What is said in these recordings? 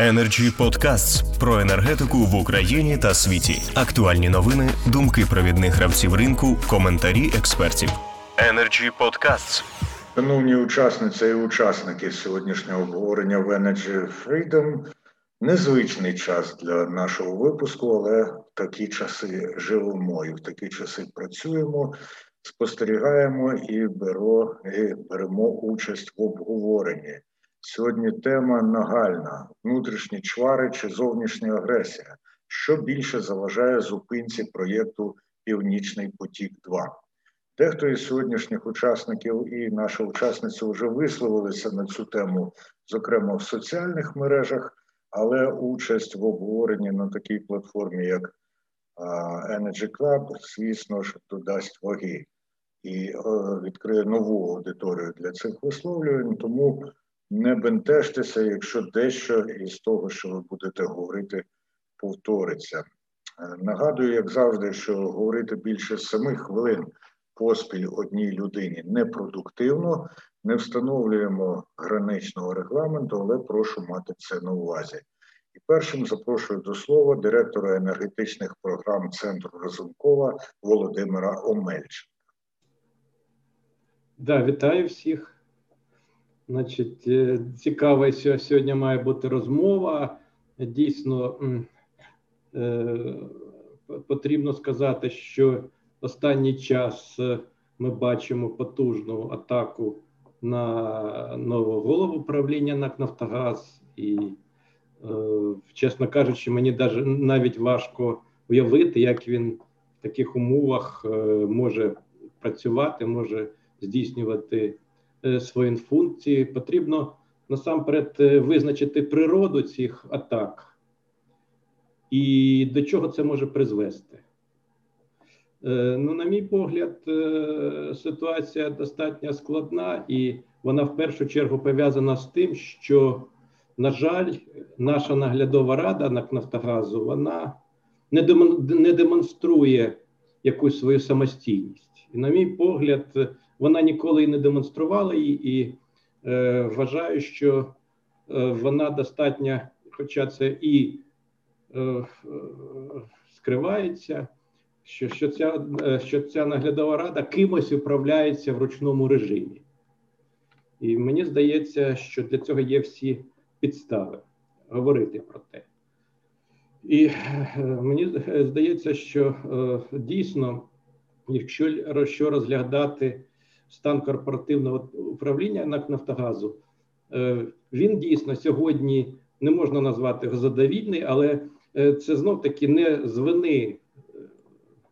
Energy Podcasts про енергетику в Україні та світі. Актуальні новини, думки провідних гравців ринку, коментарі експертів. Energy Podcasts. Шановні учасниці і учасники сьогоднішнього обговорення в Energy Freedom. Незвичний час для нашого випуску, але в такі часи живемо і в такі часи працюємо, спостерігаємо і беро, і беремо участь в обговоренні. Сьогодні тема нагальна: внутрішні чвари чи зовнішня агресія, що більше заважає зупинці проєкту Північний потік. 2 Дехто із сьогоднішніх учасників і наша учасниця вже висловилися на цю тему, зокрема в соціальних мережах, але участь в обговоренні на такій платформі, як Energy Club, звісно ж, додасть ваги і відкриє нову аудиторію для цих висловлювань. Тому не бентежтеся, якщо дещо із того, що ви будете говорити, повториться. Е, нагадую, як завжди, що говорити більше семи хвилин поспіль одній людині непродуктивно, не встановлюємо граничного регламенту, але прошу мати це на увазі. І першим запрошую до слова директора енергетичних програм Центру Разумкова Володимира Омельченка. Да, вітаю всіх. Значить, е, цікава сьогодні має бути розмова. Дійсно е, потрібно сказати, що останній час е, ми бачимо потужну атаку на нового голову правління НАК Нафтогаз, і, чесно кажучи, мені навіть важко уявити, як він в таких умовах може працювати, може здійснювати. Е, свої функції. Потрібно насамперед е, визначити природу цих атак і до чого це може призвести. Е, ну, на мій погляд, ситуація достатньо складна, і вона в першу чергу пов'язана з тим, що, на жаль, наша наглядова рада НАК Нафтогазу вона не демонструє якусь свою самостійність. І, на мій погляд, вона ніколи і не демонструвала її, і е, вважаю, що е, вона достатньо, хоча це і е, е скривається, що що, ця е, що ця наглядова рада кимось управляється в ручному режимі. І мені здається, що для цього є всі підстави говорити про те. І е, мені здається, що е, дійсно, якщо що розглядати стан корпоративного управління НАК Нафтогазу. Е, він дійсно сьогодні не можна назвати задовільний, але е, це знов таки не з вини е,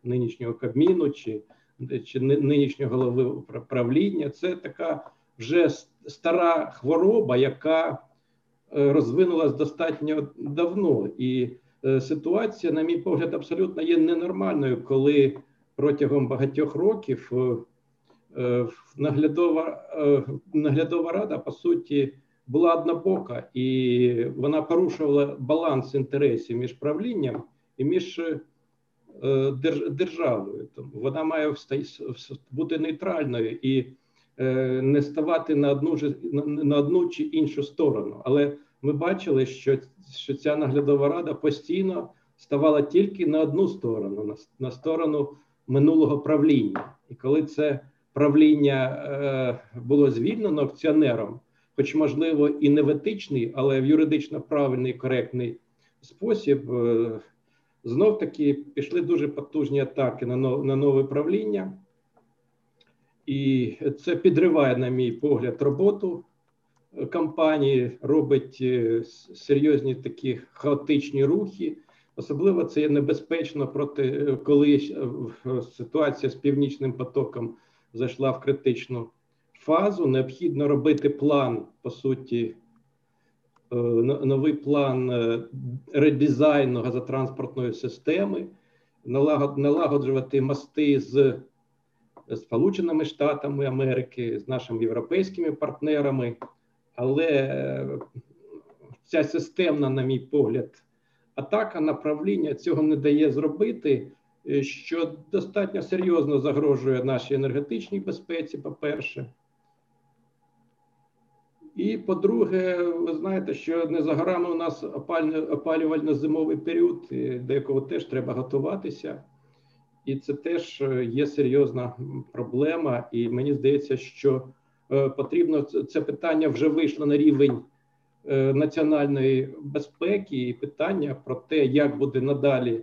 нинішнього Кабміну чи чи нинішнього голови управління. Це така вже стара хвороба, яка розвинулась достатньо давно. І ситуація, на мій погляд, абсолютно є ненормальною, коли протягом багатьох років Е, наглядова е, наглядова рада по суті була однобока, і вона порушувала баланс інтересів між правлінням і між е, державою. Вона має бути нейтральною і не ставати на одну на одну чи іншу сторону. Але ми бачили, що що ця наглядова рада постійно ставала тільки на одну сторону, на, на сторону минулого правління, і коли це правління е, було звільнено акціонером, хоч, можливо, і не в етичний, але в юридично правильний коректний спосіб, е, знов таки пішли дуже потужні атаки на нове правління, і це підриває, на мій погляд, роботу компанії, робить е, серйозні такі хаотичні рухи. Особливо це є небезпечно проти коли ситуація з північним потоком зайшла в критичну фазу. Необхідно робити план, по суті, е, новий план е, редизайну газотранспортної системи, налагоджувати мости з Сполученими Штатами Америки, з нашими європейськими партнерами, але е, ця системна, на мій погляд, атака направління цього не дає зробити. Е, що достатньо серйозно загрожує нашій енергетичній безпеці, по-перше, І по-друге, ви знаєте, що не за горами у нас опалювально-зимовий період, до якого теж треба готуватися. І це теж є серйозна проблема. І мені здається, що е, потрібно це питання вже вийшло на рівень е, національної безпеки, і питання про те, як буде надалі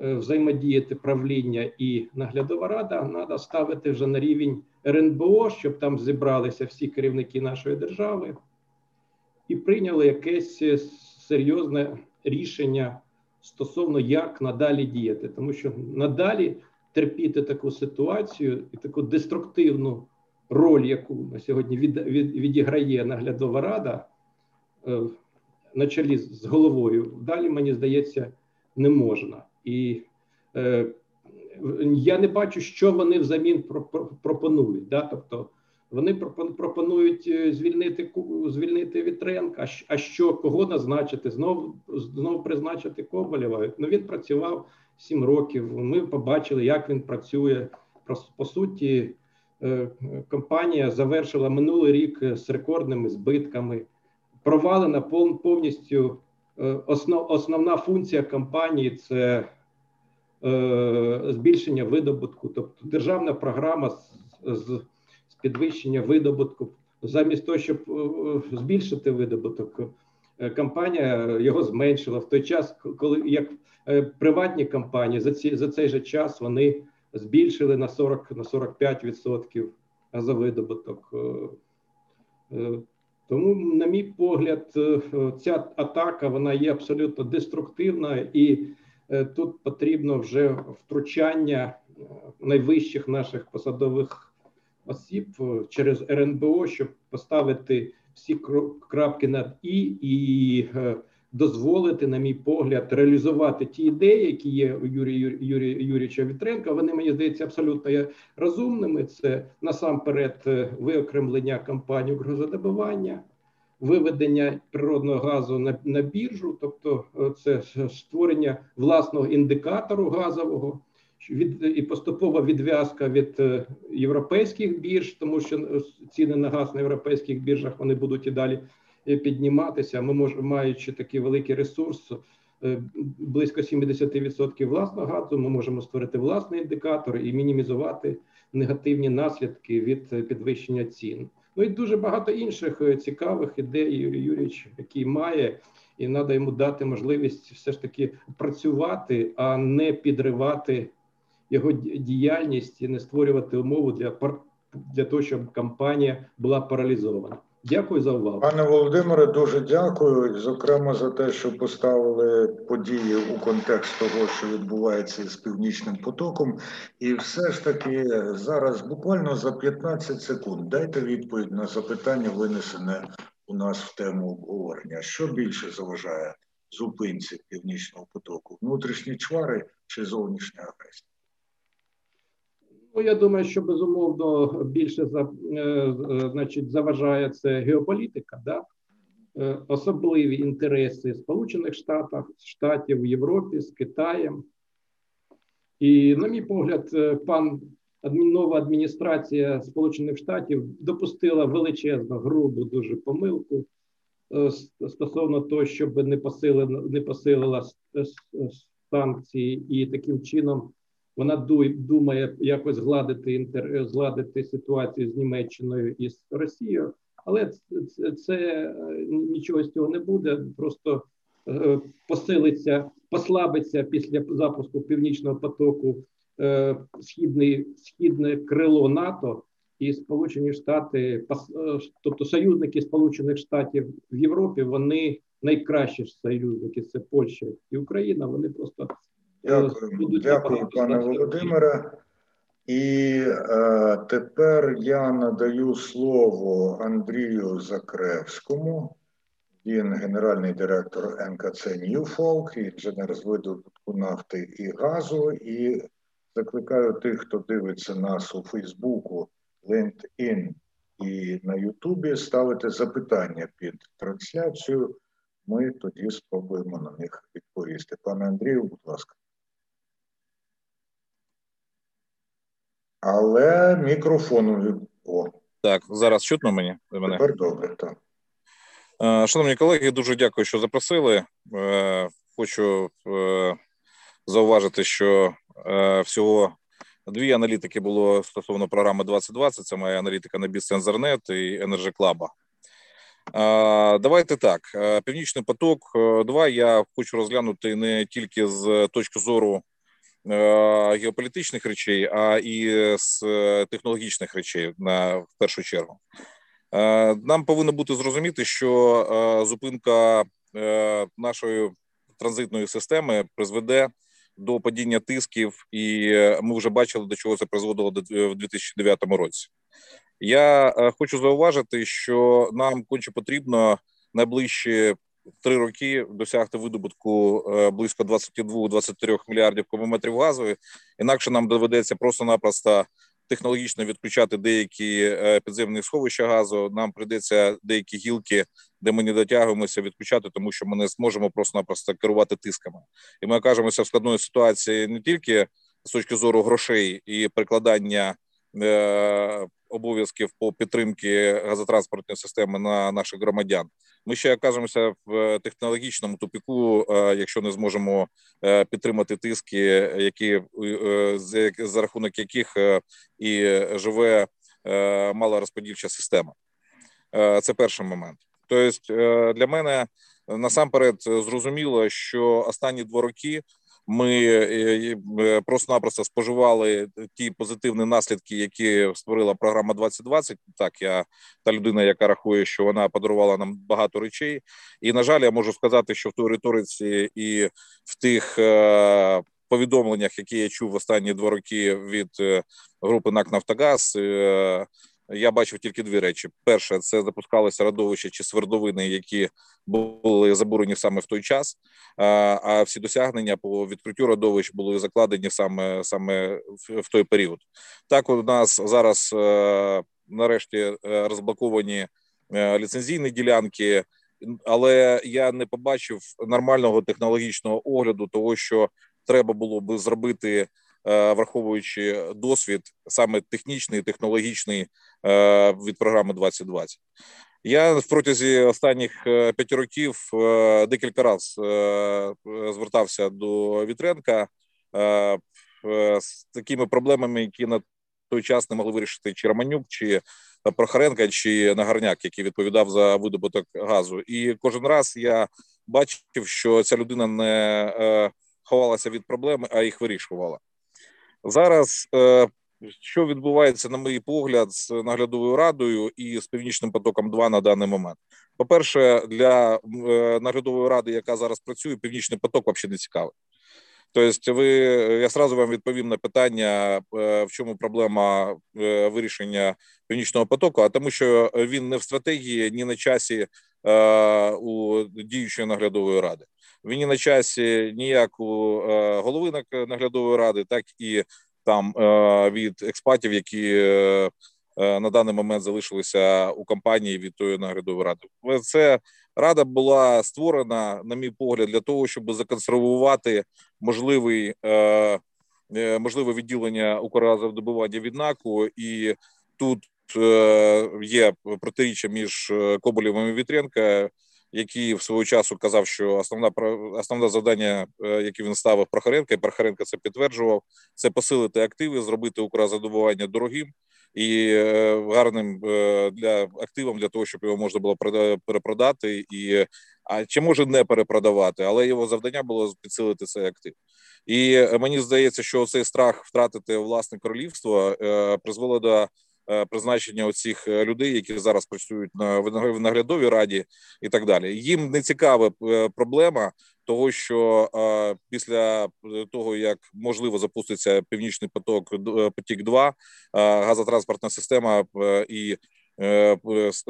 е, взаємодіяти правління і наглядова рада, треба ставити вже на рівень. РНБО, щоб там зібралися всі керівники нашої держави, і прийняли якесь серйозне рішення стосовно як надалі діяти, тому що надалі терпіти таку ситуацію і таку деструктивну роль, яку на сьогодні від, від, відіграє наглядова рада е, на чолі з головою, далі мені здається не можна і. Е, я не бачу, що вони взамін пропонують. Да? Тобто вони пропонують е, звільнити звільнити Вітренка. А що кого назначити? Знову знову призначити Коболєва. Ну він працював сім років. Ми побачили, як він працює. по суті, е, компанія завершила минулий рік з рекордними збитками. Провалена повністю е, основ, основна функція компанії це Е, збільшення видобутку, тобто державна програма з, з, з підвищення видобутку, замість того, щоб е, збільшити видобуток, компанія його зменшила в той час, коли як приватні компанії за ці за цей же час вони збільшили на 40 на 45% за видобуток. Тому, на мій погляд, ця атака вона є абсолютно деструктивна і Е, тут потрібно вже втручання е, найвищих наших посадових осіб е, через РНБО, щоб поставити всі крапки над і і дозволити, на мій погляд, реалізувати ті ідеї, які є у Юрія Юрія Юрійовича Вітренка. Вони мені здається абсолютно розумними. Це насамперед виокремлення компанії грузодобування – виведення природного газу на на біржу, тобто е, це створення власного індикатору газового, від і поступова відв'язка від е, європейських бірж, тому що е, ціни на газ на європейських біржах вони будуть і далі підніматися. Ми можемо маючи такий великий ресурс. Близько 70% власного газу ми можемо створити власний індикатор і мінімізувати негативні наслідки від підвищення цін. Ну і дуже багато інших е, цікавих ідей Юрій Юрійович, який має, і треба йому дати можливість все ж таки працювати, а не підривати його діяльність і не створювати умову для для того, щоб кампанія була паралізована. Дякую за увагу, пане Володимире. Дуже дякую, зокрема за те, що поставили події у контекст того, що відбувається з північним потоком, і все ж таки зараз буквально за 15 секунд дайте відповідь на запитання, винесене у нас в тему обговорення. Що більше заважає зупинці північного потоку? Внутрішні чвари чи зовнішня агресія? Ну, я думаю, що безумовно більше за, е, е, значить, заважає це геополітика, да? Е, особливі інтереси Сполучених Штатів, Штатів в Європі з Китаєм. І, на мій погляд, пан нова адміністрація Сполучених Штатів допустила величезну грубу дуже помилку стосовно того, щоб не посилила, не посилила санкції і таким чином вона думає якось згладити інтер згладити ситуацію з Німеччиною і з Росією, але це, це е, нічого з цього не буде. Просто е, посилиться, послабиться після запуску північного потоку е, східний східне крило НАТО. І Сполучені Штати, тобто союзники Сполучених Штатів в Європі, вони найкращі союзники. Це Польща і Україна. Вони просто Дякую, дякую, пане Володимире. І е, тепер я надаю слово Андрію Закревському. Він генеральний директор НКЦ Ньюфолк, інженер з видобутку нафти і газу. І закликаю тих, хто дивиться нас у Фейсбуку, LinkedIn і на Ютубі, ставити запитання під трансляцію. Ми тоді спробуємо на них відповісти. Пане Андрію, будь ласка. Але мікрофон. О. Так, зараз чутно мені? Мене? Тепер добре, так. Шановні колеги, дуже дякую, що запросили. Хочу зауважити, що всього дві аналітики було стосовно програми 2020. Це моя аналітика на Біцензернет і Energy Club. Давайте так. Північний поток. 2 я хочу розглянути не тільки з точки зору геополітичних речей, а і з технологічних речей на в першу чергу. Нам повинно бути зрозуміти, що зупинка нашої транзитної системи призведе до падіння тисків, і ми вже бачили, до чого це призводило в 2009 році. Я хочу зауважити, що нам конче потрібно найближчі три роки досягти видобутку близько 22-23 мільярдів кубометрів газу. Інакше нам доведеться просто-напросто технологічно відключати деякі підземні сховища газу. Нам прийдеться деякі гілки, де ми не дотягуємося, відключати, тому що ми не зможемо просто-напросто керувати тисками, і ми окажемося в складної ситуації не тільки з точки зору грошей і прикладання обов'язків по підтримки газотранспортної системи на наших громадян. Ми ще окажемося в технологічному тупіку, якщо не зможемо підтримати тиски, які за рахунок яких і живе малорозподільча система. Це перший момент. Тобто для мене насамперед зрозуміло, що останні два роки ми е, е, просто-напросто споживали ті позитивні наслідки, які створила програма 2020. Так я та людина, яка рахує, що вона подарувала нам багато речей, і на жаль, я можу сказати, що в той риториці і в тих. Е, повідомленнях, які я чув останні два роки від групи НАК Нафтогаз, я бачив тільки дві речі: перше, це запускалися родовища чи свердловини, які були забурені саме в той час. А всі досягнення по відкриттю родовищ були закладені саме саме в той період. Так у нас зараз е, нарешті е, розблоковані е, ліцензійні ділянки. Але я не побачив нормального технологічного огляду, того що треба було би зробити враховуючи досвід саме технічний, технологічний е, від програми 2020. Я в протязі останніх е, п'яти років декілька разів звертався до Вітренка з такими проблемами, які на той час не могли вирішити чи Романюк, чи Прохоренка, чи Нагарняк, який відповідав за видобуток газу. І кожен раз я бачив, що ця людина не ховалася від проблеми, а їх вирішувала. Зараз е, що відбувається, на мій погляд, з наглядовою радою і з північним потоком 2 на даний момент. По перше, для е, наглядової ради, яка зараз працює, північний поток взагалі не цікавий. Тобто, ви я сразу вам відповім на питання, е, в чому проблема вирішення північного потоку, а тому, що він не в стратегії, ні на часі у діючої наглядової ради. Він ні на часі ніяк у е, голови наглядової ради, так і там е, від експатів, які е, на даний момент залишилися у компанії від тої наглядової ради. Це рада була створена, на мій погляд, для того, щоб законсервувати можливий можливе відділення Укргазвидобування від НАКу, і тут є протиріччя між Коболєвим і Вітренка який в свого часу казав, що основна основне завдання, е, яке він ставив Прохоренка, і Прохоренко це підтверджував, це посилити активи, зробити Укрзадобування дорогим і е, гарним е, для активом для того, щоб його можна було перепродати, і а чи може не перепродавати, але його завдання було підсилити цей актив. І мені здається, що цей страх втратити власне королівство призвело до призначення оцих е, людей, які зараз працюють на наглядовій раді, і так далі. Їм не цікава е, проблема того, що після того як можливо запуститься північний поток потік 2 газотранспортна система і Е,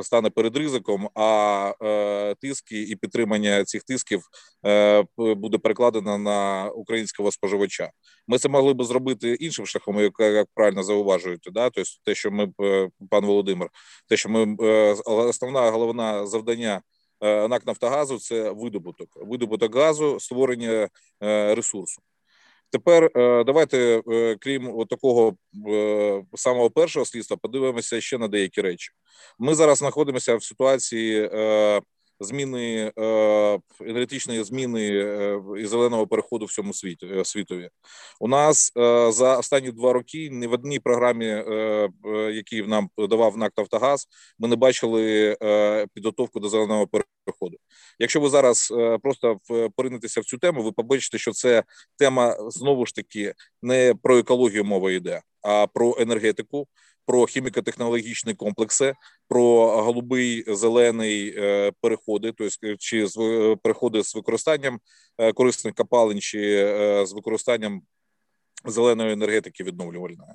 стане перед ризиком, а е, тиски і підтримання цих тисків е, буде перекладено на українського споживача. Ми це могли би зробити іншим шляхом, як правильно зауважуєте. Да, тобто те, що ми пан Володимир, те, що ми основна головна завдання. НАК Нафтогазу це видобуток, видобуток газу, створення ресурсу. Тепер е, давайте, е, крім такого е, самого першого слідства, подивимося ще на деякі речі. Ми зараз знаходимося в ситуації зміни енергетичної зміни і зеленого переходу в цьому світі світові. У нас за останні два роки ні в одній програмі, які нам давав НАК «Нафтогаз», ми не бачили підготовку до зеленого переходу. Якщо ви зараз просто поринетеся в цю тему, ви побачите, що це тема знову ж таки не про екологію мова йде, а про енергетику, про хіміко-технологічні комплекси, про голубий зелений е, переходи, тобто чи з е, переходи з використанням корисних копалин, чи з використанням. Зеленої енергетики відновлювальної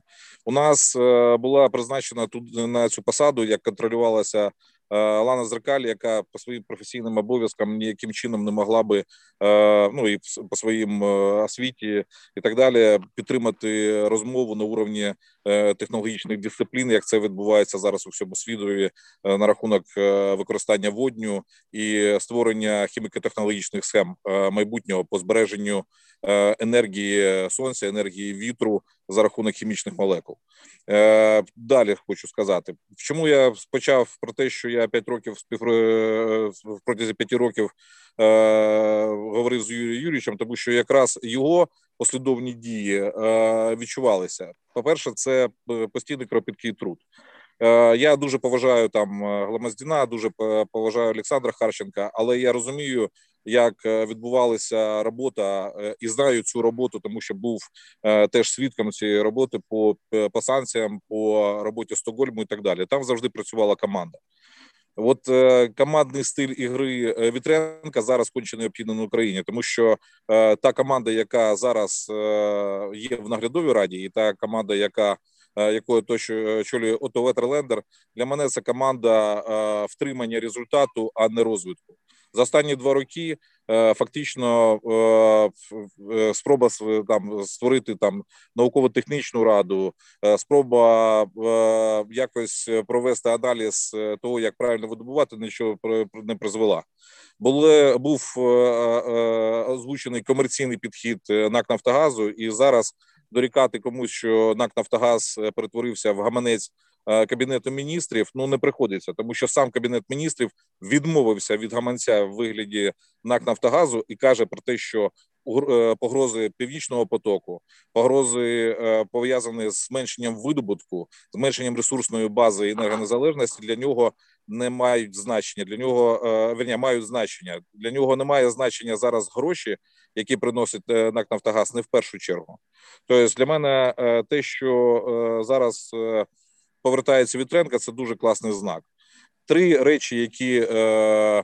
у нас була призначена тут на цю посаду, як контролювалася Лана Зеркаль, яка по своїм професійним обов'язкам ніяким чином не могла би ну і по своїм освіті і так далі підтримати розмову на уровні технологічних дисциплін, як це відбувається зараз у всьому світові е, на рахунок е, використання водню і створення хіміко-технологічних схем майбутнього по збереженню енергії сонця, енергії вітру за рахунок хімічних молекул. Далі хочу сказати, чому я почав про те, що я 5 років протязі 5 років говорив з Юрієм Юрійовичем, тому що якраз його послідовні дії е, відчувалися. По перше, це е, постійний кропіткий труд. Е, я дуже поважаю там Гламаздіна, дуже поважаю Олександра Харченка, але я розумію, як відбувалася робота, і знаю цю роботу, тому що був теж свідком цієї роботи по по санкціям, по роботі Стокгольму і так далі. Там завжди працювала команда. От е, командний стиль ігри е, Вітренка зараз конче необхідно на Україні, тому що е, та команда, яка зараз е, є в наглядовій раді, і та команда, яка е, якою то очолює Ото Ветерлендер, для мене це команда е, втримання результату, а не розвитку. За останні два роки Е, фактично е, е, спроба там створити там науково-технічну раду, спроба якось провести аналіз того, як правильно видобувати, нічого не призвела. Були був озвучений комерційний підхід НАК Нафтогазу, і зараз дорікати комусь, що НАК Нафтогаз перетворився в гаманець. Е, кабінету міністрів ну не приходиться, тому що сам кабінет міністрів відмовився від гаманця в вигляді НАК Нафтогазу і каже про те, що е, погрози північного потоку, погрози е, пов'язані з зменшенням видобутку, зменшенням ресурсної бази і енергонезалежності для нього не мають значення. Для нього верня мають значення. Для нього немає значення зараз гроші, які приносить НАК Нафтогаз, не в першу чергу. Тобто для мене те, що зараз повертається Вітренка, це дуже класний знак. Три речі, які е,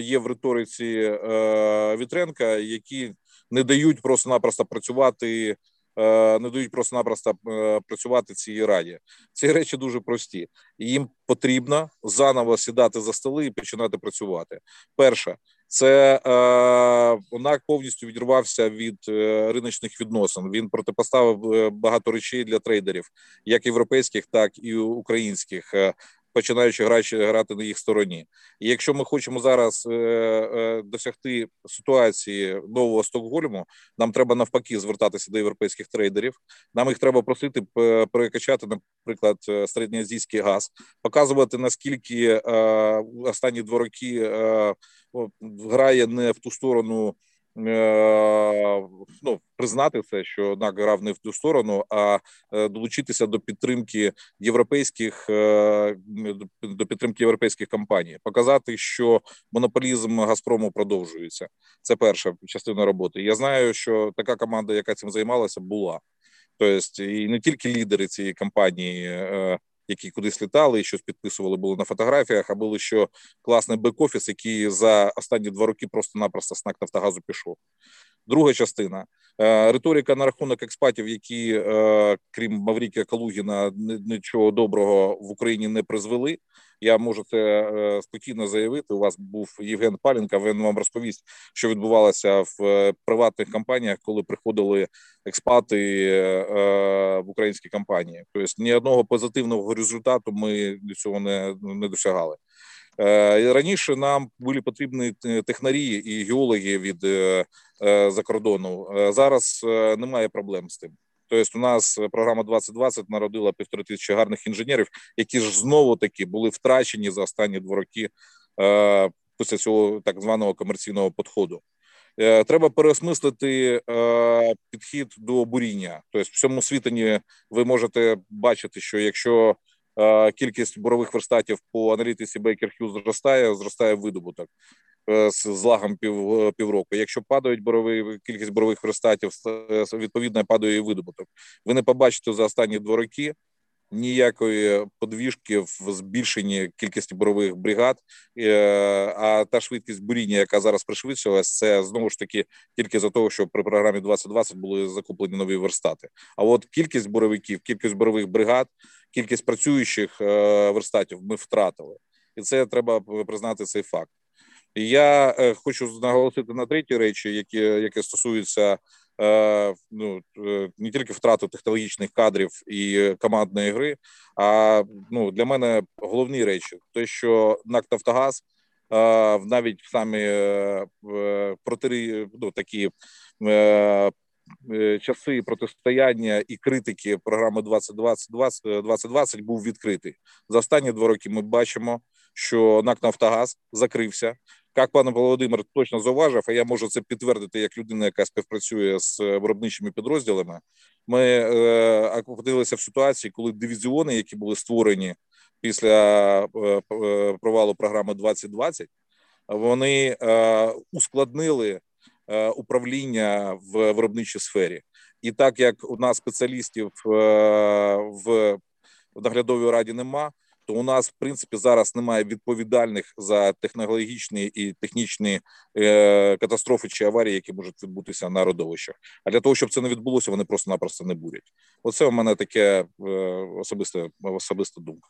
є в риториці е, Вітренка, які не дають просто-напросто працювати. Е, не дають просто-напросто е, працювати цій раді. Ці речі дуже прості. Їм потрібно заново сідати за столи і починати працювати. Перше, це е, ОНАК повністю відірвався від е, риночних відносин. Він протипоставив е, багато речей для трейдерів, як європейських, так і українських. Е, починаючи грати, грати на їх стороні, і якщо ми хочемо зараз е, е, досягти ситуації нового Стокгольму, нам треба навпаки звертатися до європейських трейдерів. Нам їх треба просити перекачати, наприклад, е, середньоазійський газ, показувати наскільки е, останні два роки е, грає не в ту сторону. Е, ну, признати це, що НАК грав не в ту сторону, а е, долучитися до підтримки європейських е, до підтримки європейських компаній, показати, що монополізм Газпрому продовжується. Це перша частина роботи. Я знаю, що така команда, яка цим займалася, була. Тобто, і не тільки лідери цієї компанії які кудись літали і щось підписували, були на фотографіях, а були що класний бек-офіс, який за останні два роки просто-напросто снак Нафтогазу пішов. Друга частина е, риторика на рахунок експатів, які е, крім Маврікія Калугіна, нічого доброго в Україні не призвели. Я можу це е, спокійно заявити. У вас був Євген Паленка. Він вам розповість, що відбувалося в приватних компаніях, коли приходили експати в українські компанії. Тобто ні одного позитивного результату ми до цього не, не досягали. Е, раніше нам були потрібні е, технарі і геологи від е, за кордону. Зараз немає проблем з тим. Тобто, у нас програма 2020 народила півтори тисячі гарних інженерів, які ж знову таки були втрачені за останні два роки після цього так званого комерційного підходу. Треба переосмислити підхід до буріння. Тобто, в цьому світанні ви можете бачити, що якщо кількість бурових верстатів по аналітиці Baker Hughes зростає, зростає видобуток. Е, з лагом пів е, півроку. Якщо падають борові кількість борових верстатів, е, відповідно падає і видобуток. Ви не побачите за останні два роки ніякої подвіжки в збільшенні кількості борових бригад. А та швидкість буріння, яка зараз пришвидшилась, це знову ж таки тільки за того, що при програмі 2020 були закуплені нові верстати. А от кількість боровиків, кількість борових бригад, кількість працюючих верстатів ми втратили, і це треба признати цей факт. Я е, хочу наголосити на треті речі, які які стосуються е, ну е, не тільки втрати технологічних кадрів і командної гри, а ну для мене головні речі: те, що НАК «Нафтогаз» е, навіть самі е, протирі, ну, такі. Е, Часи протистояння і критики програми 2020 2020 був відкритий за останні два роки. Ми бачимо, що НАК Нафтогаз закрився. Як пан Володимир точно зауважив, а я можу це підтвердити як людина, яка співпрацює з виробничими підрозділами. Ми е, опинилися в ситуації, коли дивізіони, які були створені після е, е провалу програми 2020, вони е, ускладнили е, управління в виробничій сфері. І так як у нас спеціалістів е, в наглядовій раді нема, то у нас в принципі зараз немає відповідальних за технологічні і технічні е, катастрофи чи аварії, які можуть відбутися на родовищах. А для того, щоб це не відбулося, вони просто-напросто не бурять. Оце у мене таке е, особисте особиста думка.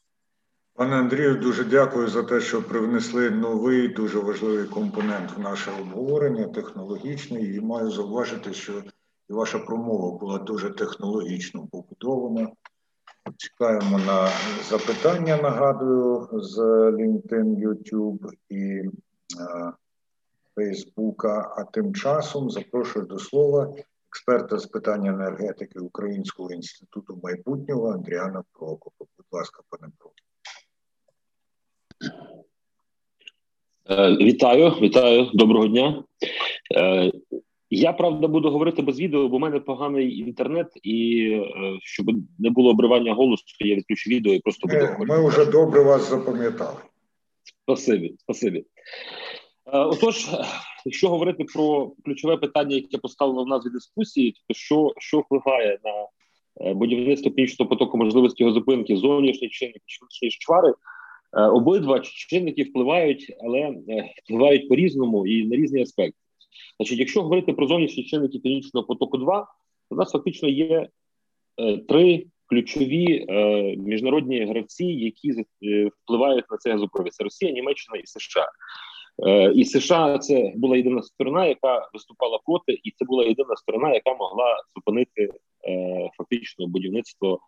Пане Андрію, дуже дякую за те, що привнесли новий дуже важливий компонент в наше обговорення, технологічний. І маю зауважити, що ваша промова була дуже технологічно побудована. Чекаємо на запитання. Нагадую, з LinkedIn, YouTube і Фейсбука. А тим часом запрошую до слова експерта з питань енергетики Українського інституту майбутнього Андріана Прокопа. Будь ласка, пане Прокоп. Е, вітаю, вітаю, доброго дня. Е, я правда буду говорити без відео, бо в мене поганий інтернет, і е, щоб не було обривання голосу, я відключу відео і просто буду говорити. Ми вже добре вас запам'ятали. Спасибі, спасибі. Е, отож, якщо говорити про ключове питання, яке поставлено в назві дискусії, то що що впливає на е, будівництво північного потоку можливості його зупинки, зовнішні чинники, чи чвари, обидва чинники впливають, але впливають по різному і на різні аспекти. Значить, якщо говорити про зовнішні чинники північного потоку, 2 у нас фактично є е, три ключові е, міжнародні гравці, які е, впливають на цей газопровід. Це Росія, Німеччина і США. І США це була єдина сторона, яка виступала проти, і це була єдина сторона, яка могла зупинити фактично будівництво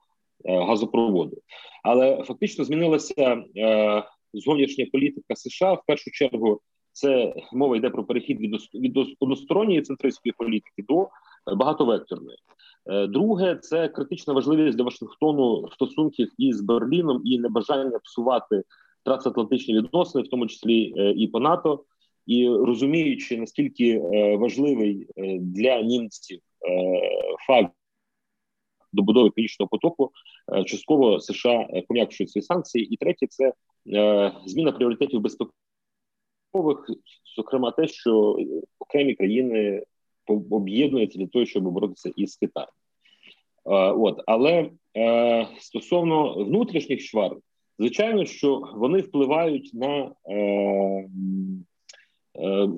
газопроводу. Але фактично змінилася зовнішня політика США в першу чергу. Це мова йде про перехід від від односторонньої центристської політики до е, багатовекторної. Е, друге, це критична важливість для Вашингтону стосунків із Берліном і небажання псувати трансатлантичні відносини, в тому числі е, і по НАТО, і розуміючи наскільки важливий для німців факт добудови північного потоку, частково США пом'якшують свої санкції. І третє це зміна пріоритетів безпеки зокрема, те, що окремі країни об'єднуються для того, щоб боротися із Китаєм. От, але е, стосовно внутрішніх чвар, звичайно, що вони впливають на е, е,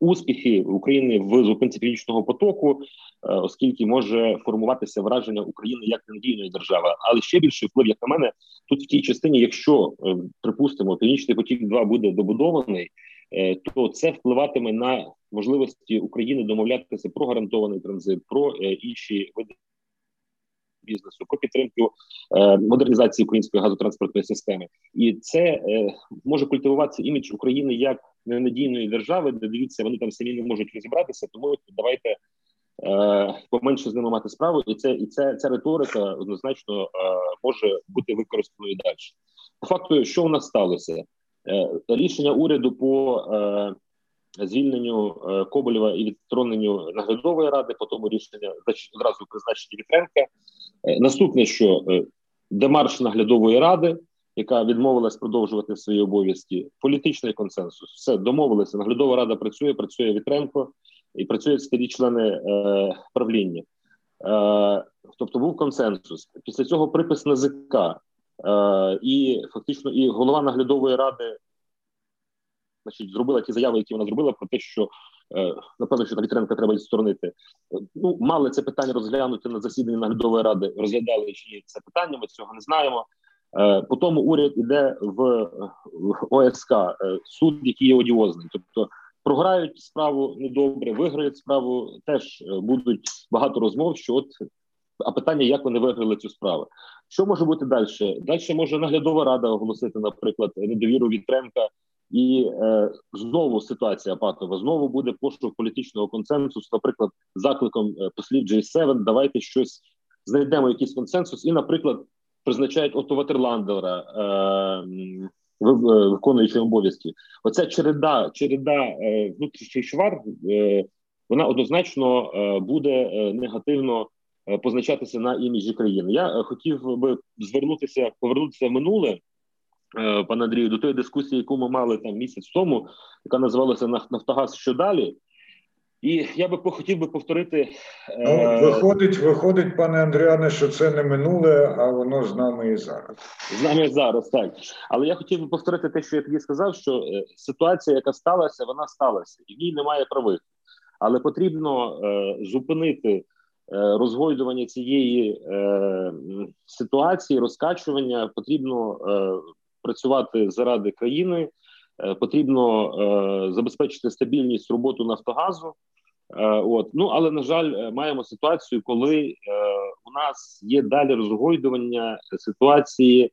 успіхи України в зупинці північного потоку, е, оскільки може формуватися враження України як надійної держави. Але ще більший вплив, як на мене, тут в тій частині, якщо е, припустимо, північний потік 2 буде добудований, е, то це впливатиме на можливості України домовлятися про гарантований транзит, про інші види. Бізнесу про підтримку е, модернізації української газотранспортної системи, і це е, може культивуватися імідж України як ненадійної держави, де дивіться, вони там самі не можуть розібратися, тому давайте е, поменше з ними мати справу, і це і це ця риторика однозначно може бути використаною далі. По факту, що у нас сталося? Рішення уряду по звільненню Коболєва і відстороненню наглядової ради, по тому рішення одразу призначення Вітренка. Наступне, що демарш наглядової ради, яка відмовилась продовжувати свої обов'язки, політичний консенсус. Все домовилися. Наглядова рада працює, працює Вітренко і працюють старі члени е, правління. Е, Тобто був консенсус. Після цього припис НАЗК е, і фактично і голова наглядової ради значить, зробила ті заяви, які вона зробила, про те, що е, напевно, що Вітренка треба відсторонити. Ну, мали це питання розглянути на засіданні наглядової ради. Розглядали чи ні це питання. Ми цього не знаємо. Е, по тому уряд іде в ОСК е, суд, який є одіозний, тобто програють справу недобре, виграють справу. Теж будуть багато розмов. Що от а питання, як вони виграли цю справу? Що може бути далі? Далі може наглядова рада оголосити, наприклад, недовіру Вітренка, і е, знову ситуація патова. Знову буде пошук політичного консенсусу. Наприклад, закликом послів J7, давайте щось знайдемо якийсь консенсус, і, наприклад призначають Отто Ватерландера е, виконуючим обов'язки. Оця череда, череда е, внутрішніх швар, е, вона однозначно е, буде е, негативно е, позначатися на іміджі країни. Я е, хотів би звернутися, повернутися в минуле. Пане Андрію, до тої дискусії, яку ми мали там місяць тому, яка називалася Нафтогаз що далі. І я би хотів би повторити. Ну, е, Виходить, виходить, пане Андріане, що це не минуле, а воно з нами і зараз. З нами і зараз, так. Але я хотів би повторити те, що я тоді сказав, що е, ситуація, яка сталася, вона сталася, і в ній немає правих. Але потрібно е, зупинити е, розгойдування цієї е, ситуації, розкачування. Потрібно е, працювати заради країни. Потрібно е, забезпечити стабільність роботу Нафтогазу, Е, от ну але на жаль, е, маємо ситуацію, коли е, у нас є далі розгойдування ситуації, е,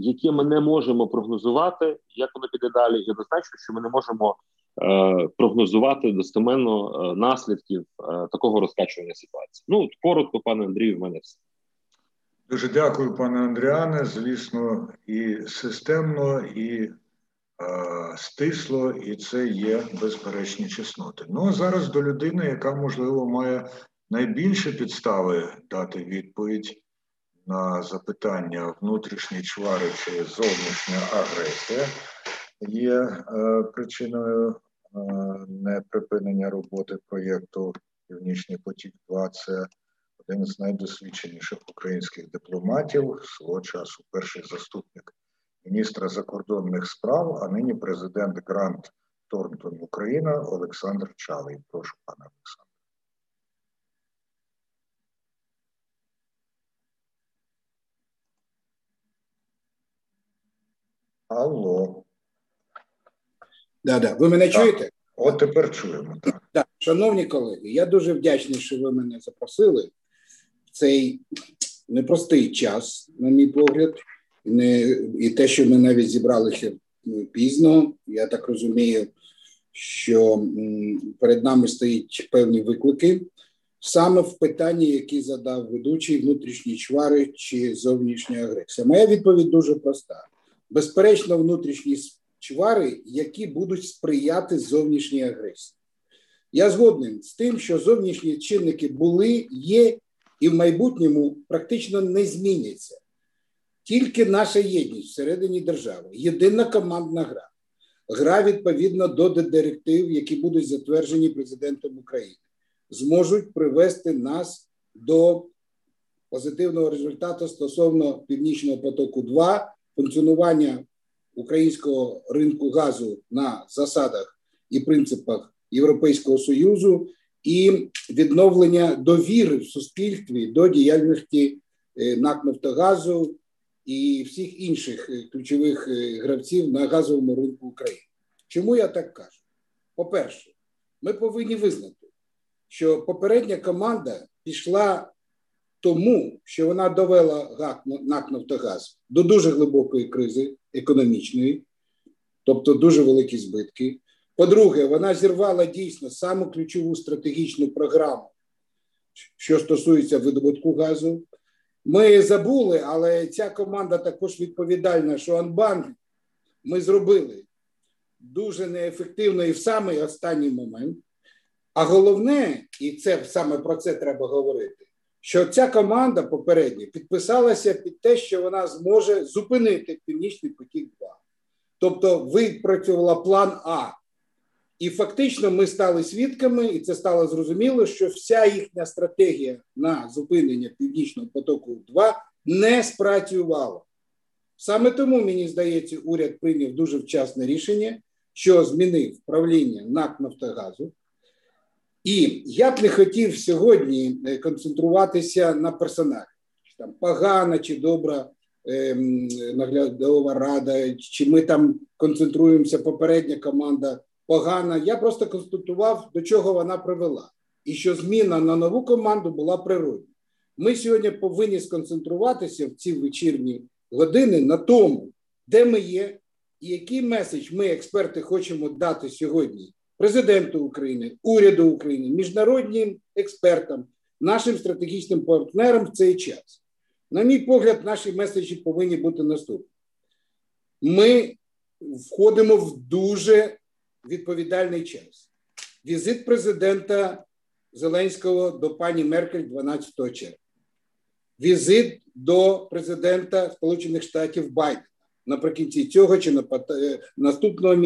які ми не можемо прогнозувати, як воно піде далі, і однозначно, що ми не можемо е, прогнозувати достеменно е, наслідків такого розкачування ситуації. Ну коротко, пане Андрію, в мене все. Дуже дякую, пане Андріане. Звісно, і системно, і стисло, і це є безперечні чесноти. Ну а зараз до людини, яка можливо має найбільше підстави дати відповідь на запитання внутрішні чвари чи зовнішня агресія, є е, причиною е, неприпинення роботи проєкту Північний потік. 2 це один з найдосвідченіших українських дипломатів свого часу, перший заступник міністра закордонних справ, а нині президент Грант Торнтон Україна Олександр Чалий. Прошу пане Олександр. Алло. Да, да. Ви мене так. чуєте? От тепер чуємо. так. Так, Шановні колеги, я дуже вдячний, що ви мене запросили цей непростий час, на мій погляд не і те, що ми навіть зібралися пізно, я так розумію, що перед нами стоять певні виклики саме в питанні, які задав ведучий внутрішні чвари чи зовнішня агресія. Моя відповідь дуже проста: безперечно, внутрішні чвари, які будуть сприяти зовнішній агресії. Я згоден з тим, що зовнішні чинники були, є і в майбутньому практично не зміняться. Тільки наша єдність всередині держави, єдина командна гра, гра відповідно до директив, які будуть затверджені президентом України, зможуть привести нас до позитивного результату стосовно північного потоку, 2 функціонування українського ринку газу на засадах і принципах Європейського союзу і відновлення довіри в суспільстві до діяльності е, НАК «Нафтогазу», і всіх інших е, ключових е, гравців на газовому ринку України. Чому я так кажу? По-перше, ми повинні визнати, що попередня команда пішла тому, що вона довела НАК «Нафтогаз» до дуже глибокої кризи економічної, тобто дуже великі збитки. По-друге, вона зірвала дійсно саму ключову стратегічну програму, що стосується видобутку газу. Ми забули, але ця команда також відповідальна, що Анбанк ми зробили дуже неефективно і в самий останній момент. А головне, і це саме про це треба говорити, що ця команда попередня підписалася під те, що вона зможе зупинити Північний потік 2. Тобто випрацювала план А. І фактично ми стали свідками, і це стало зрозуміло, що вся їхня стратегія на зупинення Північного потоку 2 не спрацювала. Саме тому, мені здається, уряд прийняв дуже вчасне рішення, що змінив правління НАК Нафтогазу. І я б не хотів сьогодні е, концентруватися на персоналі, там погана чи добра ем, наглядова рада, чи ми там концентруємося, попередня команда погана. Я просто констатував, до чого вона привела, і що зміна на нову команду була природна. Ми сьогодні повинні сконцентруватися в ці вечірні години на тому, де ми є, і який меседж ми, експерти, хочемо дати сьогодні президенту України, уряду України, міжнародним експертам, нашим стратегічним партнерам в цей час. На мій погляд, наші меседжі повинні бути наступні. Ми входимо в дуже відповідальний час. Візит президента Зеленського до пані Меркель 12 червня. Візит до президента Сполучених Штатів Байдена наприкінці цього чи на е, наступного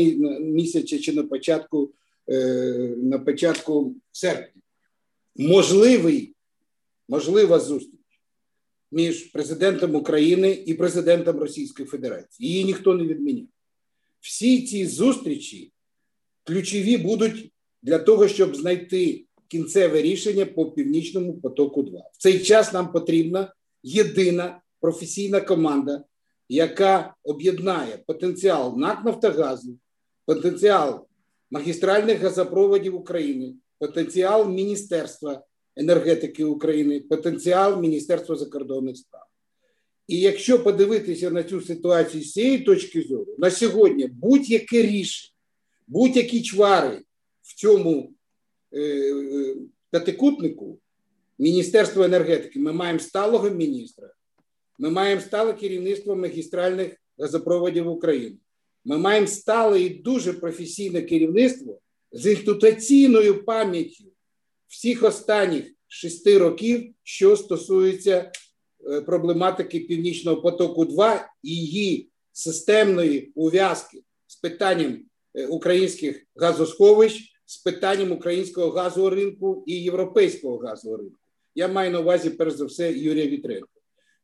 місяця, чи на початку е, на початку серпня. Можливий, можлива зустріч між президентом України і президентом Російської Федерації. Її ніхто не відміняв. Всі ці зустрічі ключові будуть для того, щоб знайти кінцеве рішення по північному потоку. 2 в цей час нам потрібна єдина професійна команда, яка об'єднає потенціал НАК Нафтогазу, потенціал магістральних газопроводів України, потенціал Міністерства енергетики України, потенціал Міністерства закордонних справ. І якщо подивитися на цю ситуацію з цієї точки зору, на сьогодні будь-яке рішення, будь-які чвари в цьому е, е, п'ятикутнику Міністерства енергетики, ми маємо сталого міністра, ми маємо стале керівництво магістральних газопроводів України. Ми маємо стале і дуже професійне керівництво з інституційною пам'яттю всіх останніх шести років, що стосується е, проблематики Північного потоку, 2 і її системної ув'язки з питанням українських газосховищ, з питанням українського газового ринку і європейського газового ринку. Я маю на увазі перш за все Юрія Вітренко.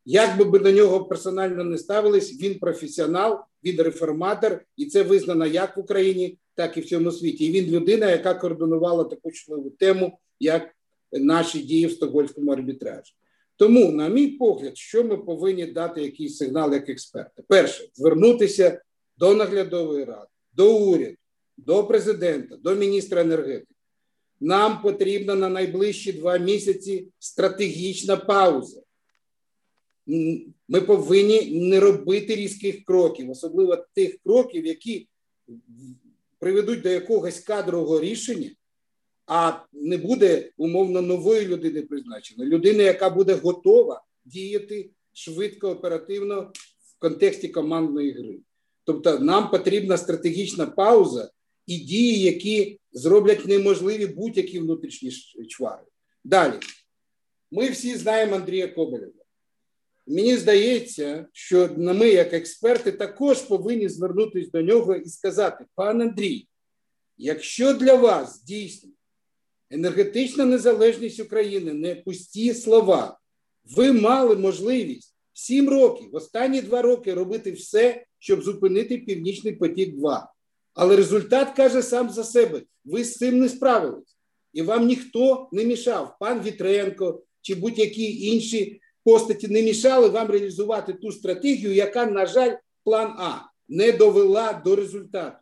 Як би до нього персонально не ставились, він професіонал, він реформатор, і це визнано як в Україні, так і в цьому світі. І він людина, яка координувала таку чутливу тему, як наші дії в стокгольському арбітражі. Тому, на мій погляд, що ми повинні дати якийсь сигнал як експерти? Перше, звернутися до наглядової ради, до уряду, до президента, до міністра енергетики. Нам потрібна на найближчі два місяці стратегічна пауза ми повинні не робити різких кроків, особливо тих кроків, які приведуть до якогось кадрового рішення, а не буде умовно нової людини призначена. Людина, яка буде готова діяти швидко, оперативно в контексті командної гри. Тобто, нам потрібна стратегічна пауза і дії, які зроблять неможливі будь-які внутрішні чвари. Далі, ми всі знаємо Андрія Коболєва. Мені здається, що ми, як експерти, також повинні звернутися до нього і сказати: пан Андрій, якщо для вас дійсно енергетична незалежність України не пусті слова, ви мали можливість сім років, останні два роки робити все, щоб зупинити Північний потік. 2 але результат каже сам за себе: ви з цим не справились, і вам ніхто не мішав, пан Вітренко чи будь-які інші постаті не мішали вам реалізувати ту стратегію, яка, на жаль, план А не довела до результату.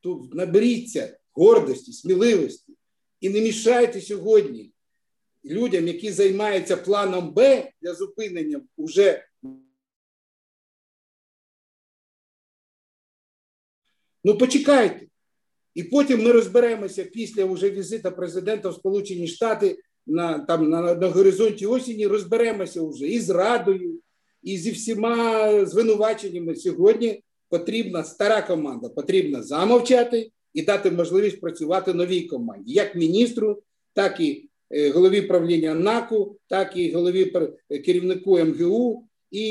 Тут наберіться гордості, сміливості і не мішайте сьогодні людям, які займаються планом Б для зупинення уже. Ну, почекайте. І потім ми розберемося після вже візита президента в Сполучені Штати на там на, на горизонті осені розберемося вже і з радою, і зі всіма звинуваченнями. Сьогодні потрібна стара команда, потрібно замовчати і дати можливість працювати новій команді, як міністру, так і е, голові правління НАКу, так і голові керівнику МГУ. І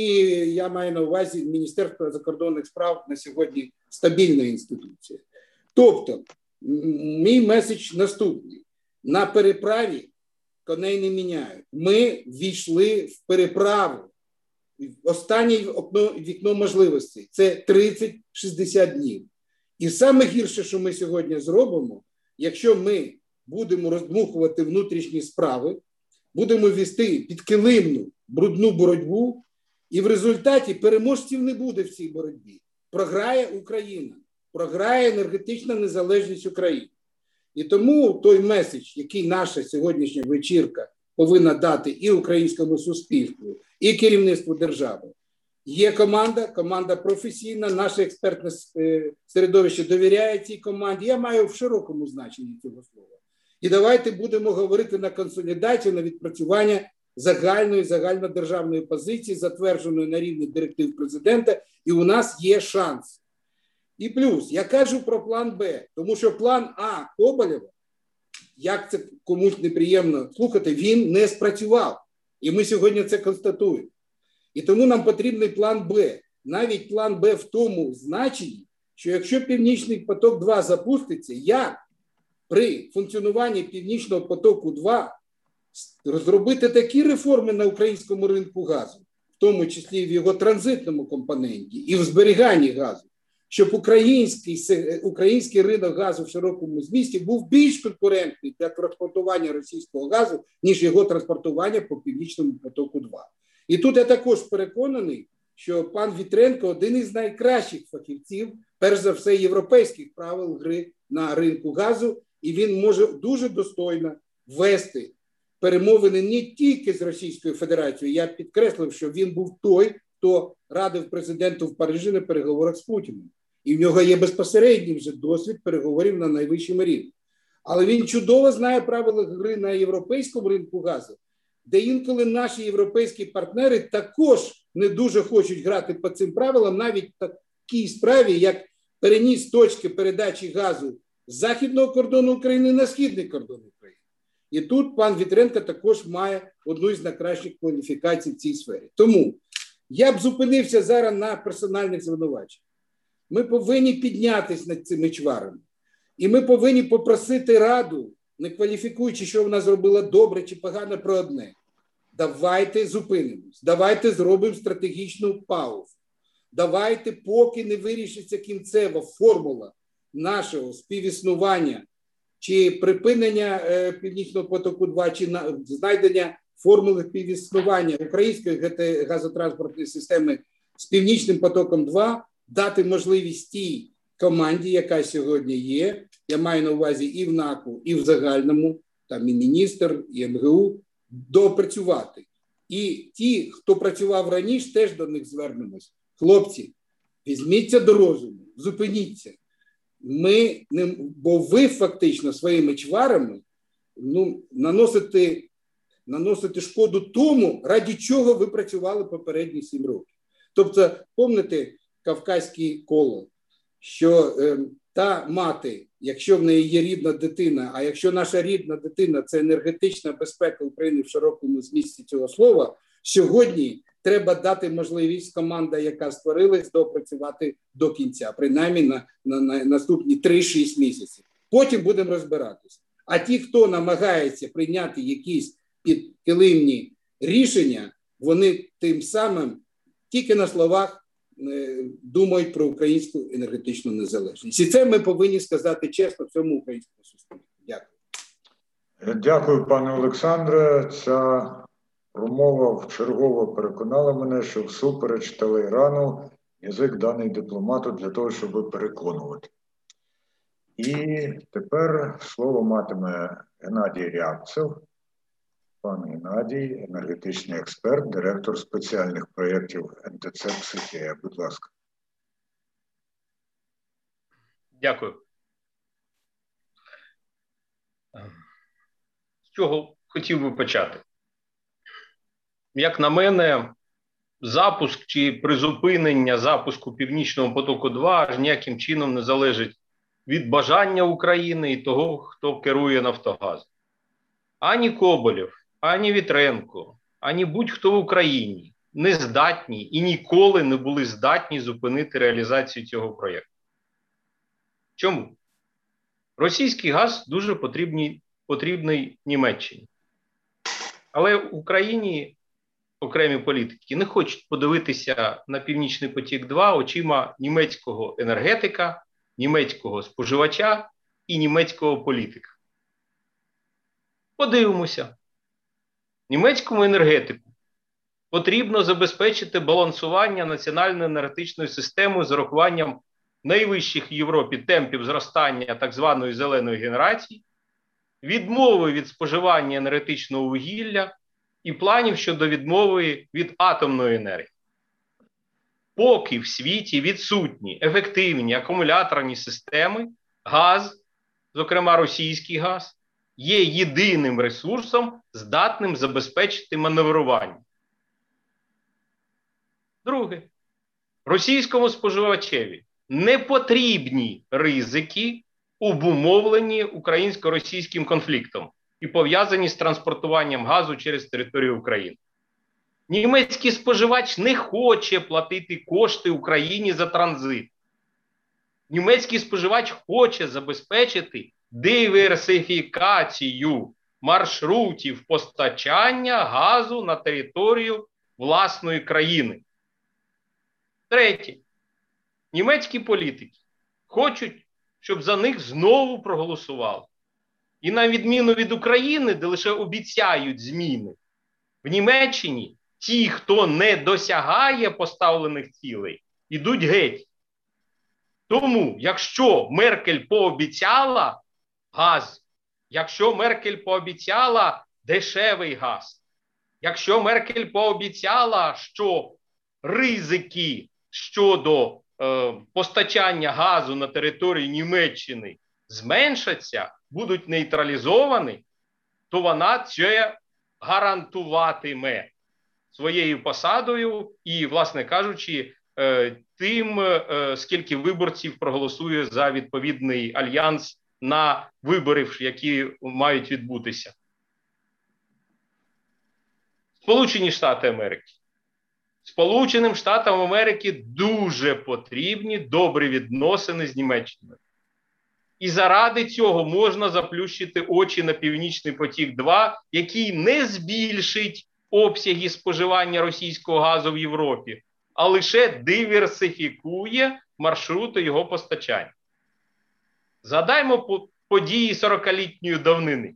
я маю на увазі Міністерство закордонних справ на сьогодні стабільна інституція. Тобто, мій меседж наступний: на переправі коней не міняють. Ми війшли в переправу. Останнє окно, вікно можливостей це 30-60 днів. І саме гірше, що ми сьогодні зробимо, якщо ми будемо роздмухувати внутрішні справи, будемо вести підкилимну брудну боротьбу, і в результаті переможців не буде в цій боротьбі. Програє Україна, програє енергетична незалежність України. І тому той меседж, який наша сьогоднішня вечірка повинна дати і українському суспільству, і керівництву держави. Є команда, команда професійна, наше експертне е, середовище довіряє цій команді. Я маю в широкому значенні цього слова. І давайте будемо говорити на консолідацію, на відпрацювання загальної загальнодержавної позиції, затвердженої на рівні директив президента, і у нас є шанс. І плюс я кажу про план Б, тому що план А Коболєва, як це комусь неприємно слухати, він не спрацював. І ми сьогодні це констатуємо. І тому нам потрібний план Б. Навіть план Б в тому значенні, що якщо Північний поток 2 запуститься, як при функціонуванні Північного потоку 2 розробити такі реформи на українському ринку газу, в тому числі в його транзитному компоненті і в зберіганні газу, щоб український український ринок газу в широкому змісті був більш конкурентний для транспортування російського газу, ніж його транспортування по північному потоку. 2 і тут я також переконаний, що пан Вітренко один із найкращих фахівців, перш за все, європейських правил гри на ринку газу, і він може дуже достойно вести перемовини не тільки з Російською Федерацією. Я підкреслив, що він був той, хто радив президенту в Парижі на переговорах з Путіним. І в нього є безпосередній вже досвід переговорів на найвищому рівні. Але він чудово знає правила гри на європейському ринку газу, де інколи наші європейські партнери також не дуже хочуть грати по цим правилам, навіть такій справі, як переніс точки передачі газу з західного кордону України на східний кордон. І тут пан Вітренко також має одну із найкращих кваліфікацій в цій сфері. Тому я б зупинився зараз на персональних звинуваченнях. Ми повинні піднятися над цими чварами, і ми повинні попросити раду, не кваліфікуючи, що вона зробила добре чи погано про одне. Давайте зупинимось, давайте зробимо стратегічну паузу. Давайте, поки не вирішиться кінцева формула нашого співіснування чи припинення е, Північного потоку 2 чи на, знайдення формули співіснування української газотранспортної системи з Північним потоком 2 дати можливість тій команді, яка сьогодні є. Я маю на увазі і в НАКу, і в загальному, там і міністр, і МГУ доопрацювати. І ті, хто працював раніше, теж до них звернемось. Хлопці, візьміться до розуму, зупиніться. Ми не бо ви фактично своїми чварами ну, наносите наносите шкоду тому, раді чого ви працювали попередні сім років. Тобто, помните кавказьке коло, що е, та мати, якщо в неї є рідна дитина, а якщо наша рідна дитина це енергетична безпека України в широкому змісті цього слова, сьогодні треба дати можливість команда, яка створилась, допрацювати до кінця, принаймні на, на, на наступні 3-6 місяців. Потім будемо розбиратися. А ті, хто намагається прийняти якісь підкилимні рішення, вони тим самим тільки на словах. Е, думають про українську енергетичну незалежність, і це ми повинні сказати чесно цьому українському суспільству. Дякую, дякую, пане Олександре. Ця промова вчергово переконала мене, що всупереч Телейрану язик даний дипломату для того, щоб переконувати. І тепер слово матиме Геннадій Рябцев. Пан Геннадій, енергетичний експерт, директор спеціальних проєктів НТЦ «Психія». Будь ласка. Дякую. З чого хотів би почати? Як на мене, запуск чи призупинення запуску Північного потоку 2 аж ніяким чином не залежить від бажання України і того, хто керує Нафтогаз. Ані Коболєв, ані Вітренко, ані будь-хто в Україні не здатні і ніколи не були здатні зупинити реалізацію цього проєкту. Чому? Російський газ дуже потрібний, потрібний Німеччині. Але в Україні окремі політики не хочуть подивитися на Північний потік 2 очима німецького енергетика, німецького споживача і німецького політика. Подивимося. Німецькому енергетику потрібно забезпечити балансування національної енергетичної системи з урахуванням найвищих в Європі темпів зростання так званої зеленої генерації, відмови від споживання енергетичного вугілля і планів щодо відмови від атомної енергії. Поки в світі відсутні ефективні акумуляторні системи, газ, зокрема російський газ, є єдиним ресурсом, здатним забезпечити маневрування. Друге, російському споживачеві не потрібні ризики, обумовлені українсько-російським конфліктом і пов'язані з транспортуванням газу через територію України. Німецький споживач не хоче платити кошти Україні за транзит. Німецький споживач хоче забезпечити диверсифікацію маршрутів постачання газу на територію власної країни. Третє. Німецькі політики хочуть, щоб за них знову проголосували. І на відміну від України, де лише обіцяють зміни, в Німеччині ті, хто не досягає поставлених цілей, ідуть геть. Тому, якщо Меркель пообіцяла газ, якщо Меркель пообіцяла дешевий газ, якщо Меркель пообіцяла, що ризики щодо е, постачання газу на території Німеччини зменшаться, будуть нейтралізовані, то вона це гарантуватиме своєю посадою і, власне кажучи, е, тим, е, скільки виборців проголосує за відповідний альянс на вибори, які мають відбутися. Сполучені Штати Америки. Сполученим Штатам Америки дуже потрібні добрі відносини з Німеччиною. І заради цього можна заплющити очі на Північний потік, 2 який не збільшить обсяги споживання російського газу в Європі, а лише диверсифікує маршрути його постачання. Згадаймо події 40-літньої давнини.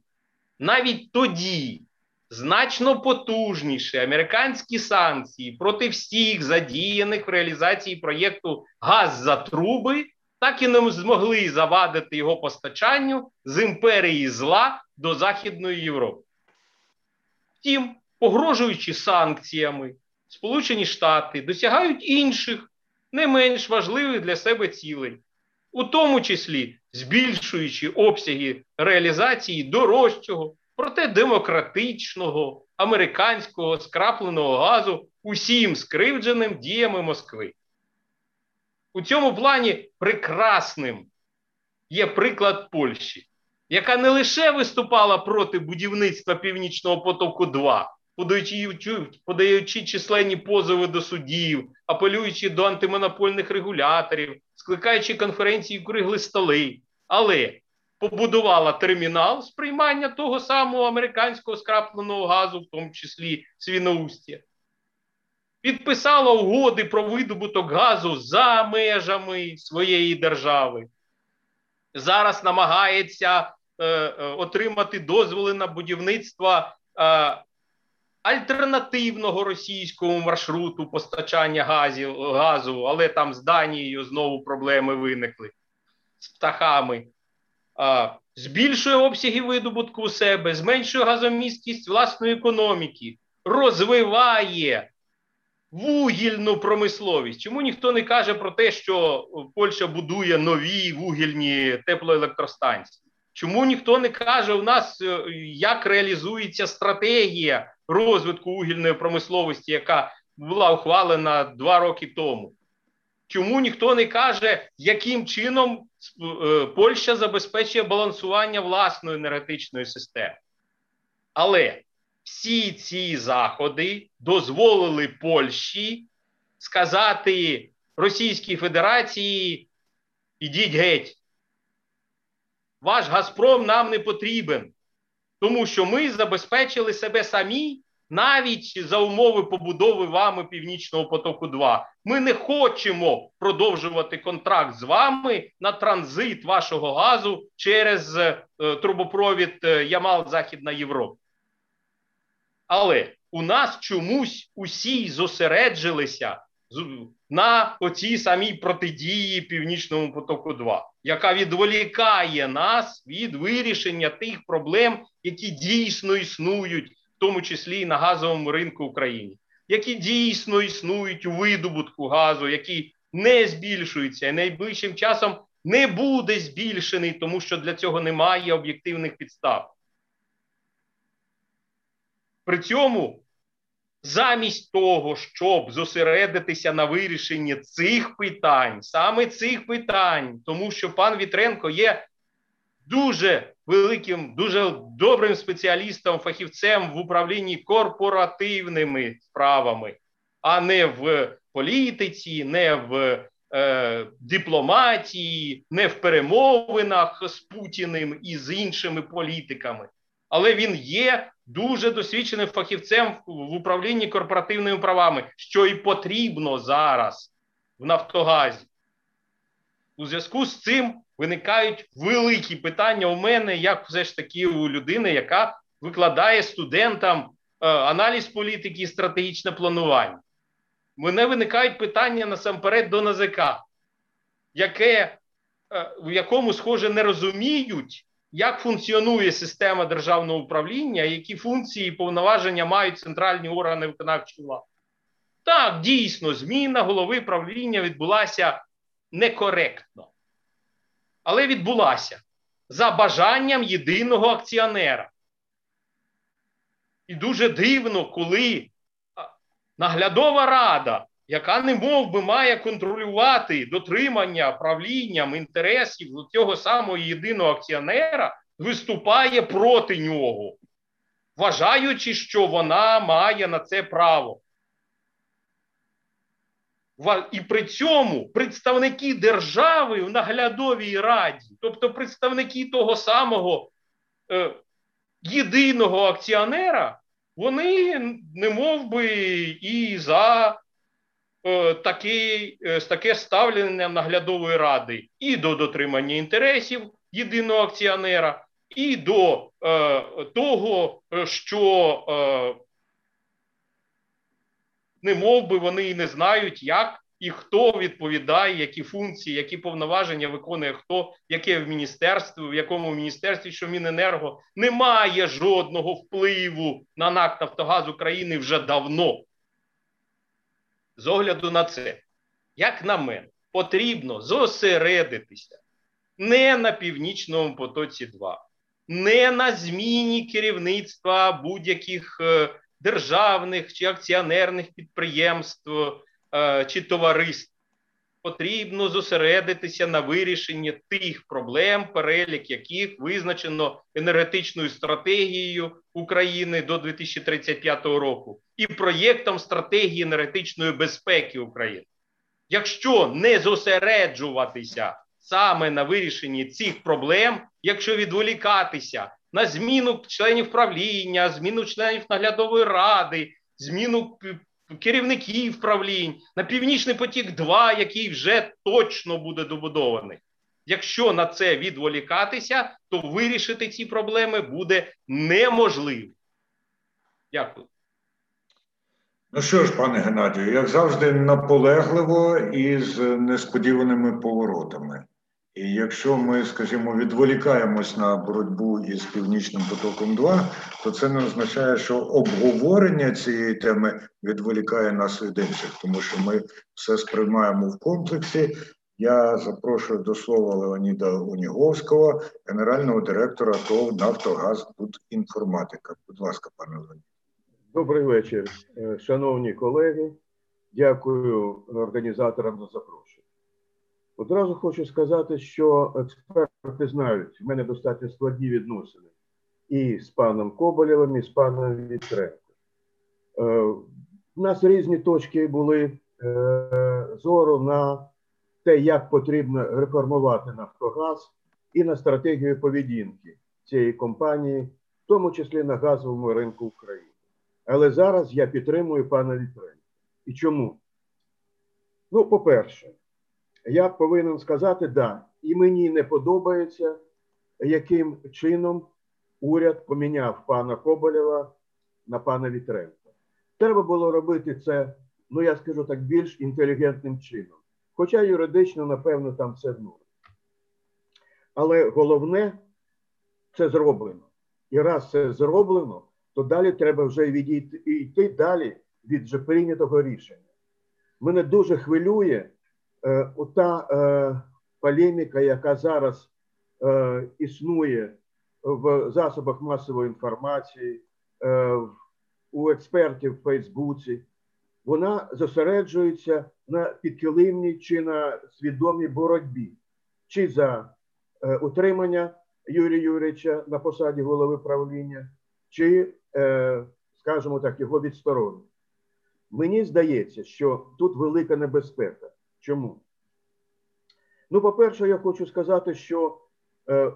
Навіть тоді значно потужніші американські санкції проти всіх задіяних в реалізації проєкту Газ за труби так і не змогли завадити його постачанню з імперії зла до Західної Європи. Втім, погрожуючи санкціями, Сполучені Штати досягають інших, не менш важливих для себе цілей, у тому числі збільшуючи обсяги реалізації дорожчого, проте демократичного американського скрапленого газу усім скривдженим діями Москви. У цьому плані прекрасним є приклад Польщі, яка не лише виступала проти будівництва Північного потоку, 2 подаючи, подаючи численні позови до судів, апелюючи до антимонопольних регуляторів, скликаючи конференції кругли столи, але побудувала термінал сприймання того самого американського скрапленого газу, в тому числі свіноустя, підписала угоди про видобуток газу за межами своєї держави. Зараз намагається е, е, отримати дозволи на будівництво е, альтернативного російського маршруту постачання газів, газу, але там з Данією знову проблеми виникли з птахами. Е, збільшує обсяги видобутку у себе, зменшує газомісткість власної економіки, розвиває вугільну промисловість. Чому ніхто не каже про те, що Польща будує нові вугільні теплоелектростанції? Чому ніхто не каже у нас, як реалізується стратегія розвитку вугільної промисловості, яка була ухвалена два роки тому. Чому ніхто не каже, яким чином е, Польща забезпечує балансування власної енергетичної системи? Але всі ці заходи дозволили Польщі сказати Російській Федерації: ідіть геть, ваш Газпром нам не потрібен, тому що ми забезпечили себе самі навіть за умови побудови вами Північного потоку. 2 ми не хочемо продовжувати контракт з вами на транзит вашого газу через е, трубопровід е, Ямал Західна Європа. Але у нас чомусь усі зосереджилися на оцій самій протидії Північному потоку, 2 яка відволікає нас від вирішення тих проблем, які дійсно існують в тому числі і на газовому ринку України, які дійсно існують у видобутку газу, які не збільшуються і найближчим часом не буде збільшений, тому що для цього немає об'єктивних підстав. При цьому замість того, щоб зосередитися на вирішенні цих питань, саме цих питань, тому що пан Вітренко є дуже великим, дуже добрим спеціалістом, фахівцем в управлінні корпоративними справами, а не в політиці, не в е, дипломатії, не в перемовинах з Путіним і з іншими політиками. Але він є дуже досвідченим фахівцем в управлінні корпоративними правами, що і потрібно зараз в Нафтогазі. У зв'язку з цим виникають великі питання у мене, як все ж таки у людини, яка викладає студентам е, аналіз політики і стратегічне планування. Мене виникають питання насамперед до НАЗК, яке, е, в якому, схоже, не розуміють, як функціонує система державного управління, які функції і повноваження мають центральні органи виконавчої влади. Так, дійсно, зміна голови правління відбулася некоректно але відбулася за бажанням єдиного акціонера. І дуже дивно, коли наглядова рада, яка не мов би має контролювати дотримання правлінням інтересів цього самого єдиного акціонера, виступає проти нього, вважаючи, що вона має на це право. І при цьому представники держави в наглядовій раді, тобто представники того самого е, єдиного акціонера, вони не мов би і за е, такі, е, таке ставлення наглядової ради і до дотримання інтересів єдиного акціонера, і до е, того, що е, не мов би вони і не знають, як і хто відповідає, які функції, які повноваження виконує хто, яке в міністерстві, в якому міністерстві, що Міненерго немає жодного впливу на НАК Нафтогаз України вже давно. З огляду на це, як на мене, потрібно зосередитися не на північному потоці 2, не на зміні керівництва будь-яких е, державних чи акціонерних підприємств е, чи товариств. Потрібно зосередитися на вирішенні тих проблем, перелік яких визначено енергетичною стратегією України до 2035 року і проєктом стратегії енергетичної безпеки України. Якщо не зосереджуватися саме на вирішенні цих проблем, якщо відволікатися на зміну членів правління, зміну членів наглядової ради, зміну керівників правлінь, на Північний потік, 2 який вже точно буде добудований. Якщо на це відволікатися, то вирішити ці проблеми буде неможливо. Дякую. Ну що ж, пане Геннадію, як завжди, наполегливо і з несподіваними поворотами. І якщо ми, скажімо, відволікаємось на боротьбу із північним потоком, 2 то це не означає, що обговорення цієї теми відволікає нас від інших, тому що ми все сприймаємо в комплексі. Я запрошую до слова Леоніда Уніговського, генерального директора ТОВ Нафтогаз інформатика. Будь ласка, пане Леонід. Добрий вечір, е, шановні колеги. Дякую організаторам за запрошення. Одразу хочу сказати, що експерти знають, в мене достатньо складні відносини і з паном Коболєвим, і з паном Вітренко. Е, у нас різні точки були е, зору на те, як потрібно реформувати Нафтогаз і на стратегію поведінки цієї компанії, в тому числі на газовому ринку України. Але зараз я підтримую пана Вітренка. І чому? Ну, по-перше, я повинен сказати, да, і мені не подобається, яким чином уряд поміняв пана Коболєва на пана Вітренка. Треба було робити це, ну я скажу так, більш інтелігентним чином. Хоча юридично, напевно, там все норм. Але головне, це зроблено. І раз це зроблено, то далі треба вже відійти і йти далі від вже прийнятого рішення. Мене дуже хвилює е, ота е, полеміка, яка зараз е, існує в засобах масової інформації, у експертів в Фейсбуці. Вона зосереджується на підкилимній чи на свідомій боротьбі, чи за утримання Юрія Юрійовича на посаді голови правління, чи, скажімо так, його відсторонення. Мені здається, що тут велика небезпека. Чому? Ну, по-перше, я хочу сказати, що е,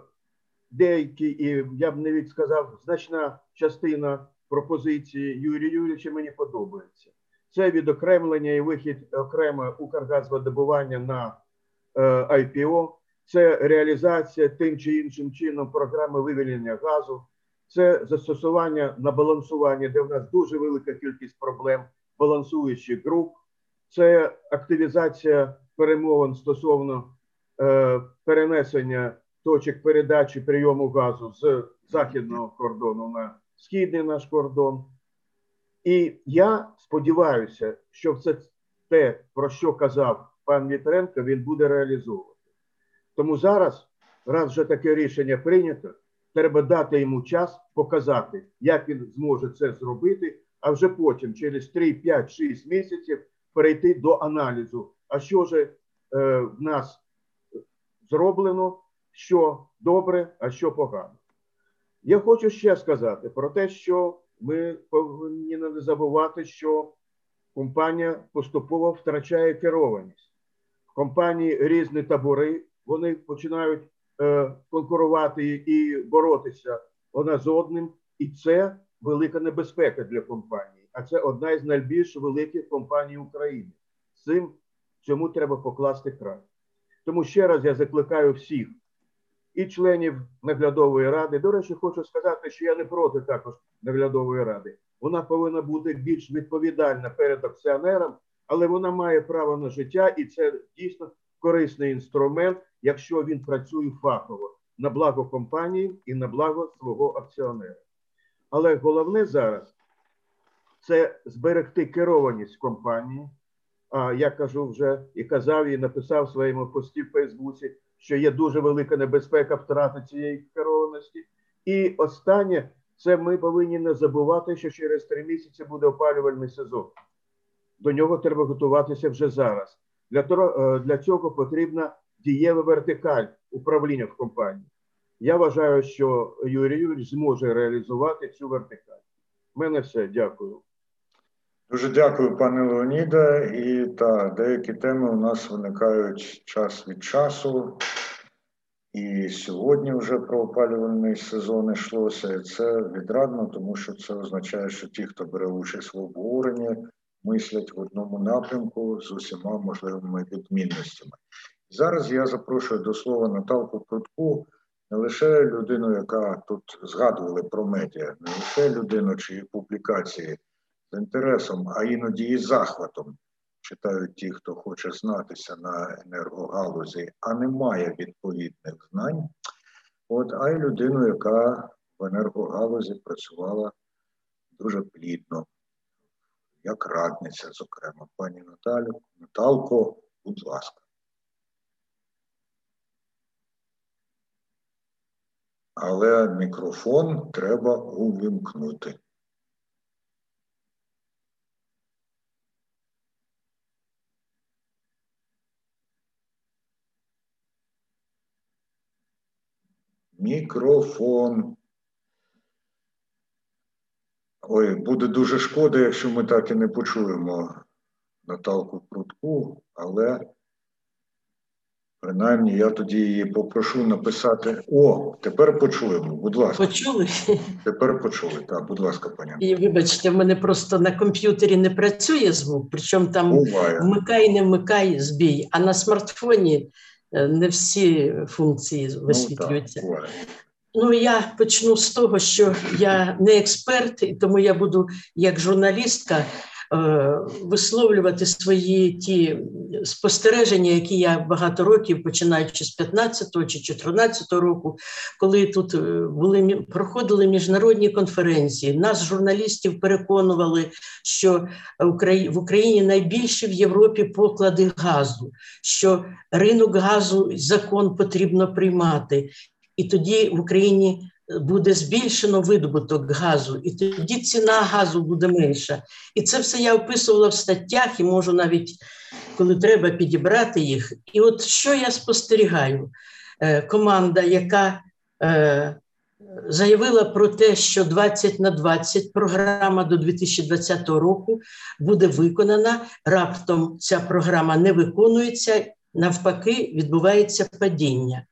деякі, і я б навіть сказав, значна частина пропозиції Юрія Юрійовича мені подобається. Це відокремлення і вихід окремо Укргазводобування на е, IPO, це реалізація тим чи іншим чином програми вивільнення газу, це застосування на балансування, де в нас дуже велика кількість проблем балансуючих груп, це активізація перемовин стосовно е, перенесення точок передачі прийому газу з західного кордону на східний наш кордон. І я сподіваюся, що це те, про що казав пан Вітренко, він буде реалізовувати. Тому зараз, раз вже таке рішення прийнято, треба дати йому час показати, як він зможе це зробити, а вже потім, через 3, 5, 6 місяців, перейти до аналізу. А що ж е, в нас зроблено, що добре, а що погано. Я хочу ще сказати про те, що ми повинні не забувати, що компанія поступово втрачає керованість. В компанії різні табори, вони починають е, конкурувати і боротися одна з одним, і це велика небезпека для компанії. А це одна із найбільш великих компаній України. Цим цьому треба покласти край. Тому ще раз я закликаю всіх і членів наглядової ради. До речі, хочу сказати, що я не проти також наглядової ради. Вона повинна бути більш відповідальна перед акціонером, але вона має право на життя, і це дійсно корисний інструмент, якщо він працює фахово на благо компанії і на благо свого акціонера. Але головне зараз це зберегти керованість компанії. А я кажу вже і казав, і написав в своєму пості в Фейсбуці, що є дуже велика небезпека втрати цієї керованості. І останнє це ми повинні не забувати, що через три місяці буде опалювальний сезон. До нього треба готуватися вже зараз. Для е, для цього потрібна дієва вертикаль управління в компанії. Я вважаю, що Юрій Юрійович зможе реалізувати цю вертикаль. У мене все. Дякую. Дуже дякую, пане Леоніде. І та деякі теми у нас виникають час від часу. І сьогодні вже про опалювальний сезон йшлося. І це відрадно, тому що це означає, що ті, хто бере участь в обговоренні, мислять в одному напрямку з усіма можливими відмінностями. Зараз я запрошую до слова Наталку Прудку, не лише людину, яка тут згадували про медіа, не лише людину, чиї публікації інтересом, а іноді і захватом читають ті, хто хоче знатися на енергогалузі, а не має відповідних знань. От, а й людину, яка в енергогалузі працювала дуже плідно, як радниця, зокрема, пані Наталю. Наталко, будь ласка. Але мікрофон треба увімкнути. Мікрофон. Ой, буде дуже шкода, якщо ми так і не почуємо Наталку Прутку, але принаймні я тоді її попрошу написати. О, тепер почуємо. Будь ласка. Почули? Тепер почули. Так, будь ласка, пані. І вибачте, в мене просто на комп'ютері не працює звук, причому там Буває. вмикай, не вмикай збій, а на смартфоні не всі функції висвітлюються. Ну, так. Ну, я почну з того, що я не експерт, і тому я буду як журналістка е, висловлювати свої ті спостереження, які я багато років, починаючи з 15-го чи 14-го року, коли тут е, були проходили міжнародні конференції. Нас, журналістів, переконували, що в Україні найбільші в Європі поклади газу, що ринок газу закон потрібно приймати. І тоді в Україні буде збільшено видобуток газу, і тоді ціна газу буде менша. І це все я описувала в статтях і можу навіть, коли треба, підібрати їх. І от що я спостерігаю? Е, Команда, яка е, заявила про те, що 20 на 20 програма до 2020 року буде виконана. Раптом ця програма не виконується, навпаки, відбувається падіння.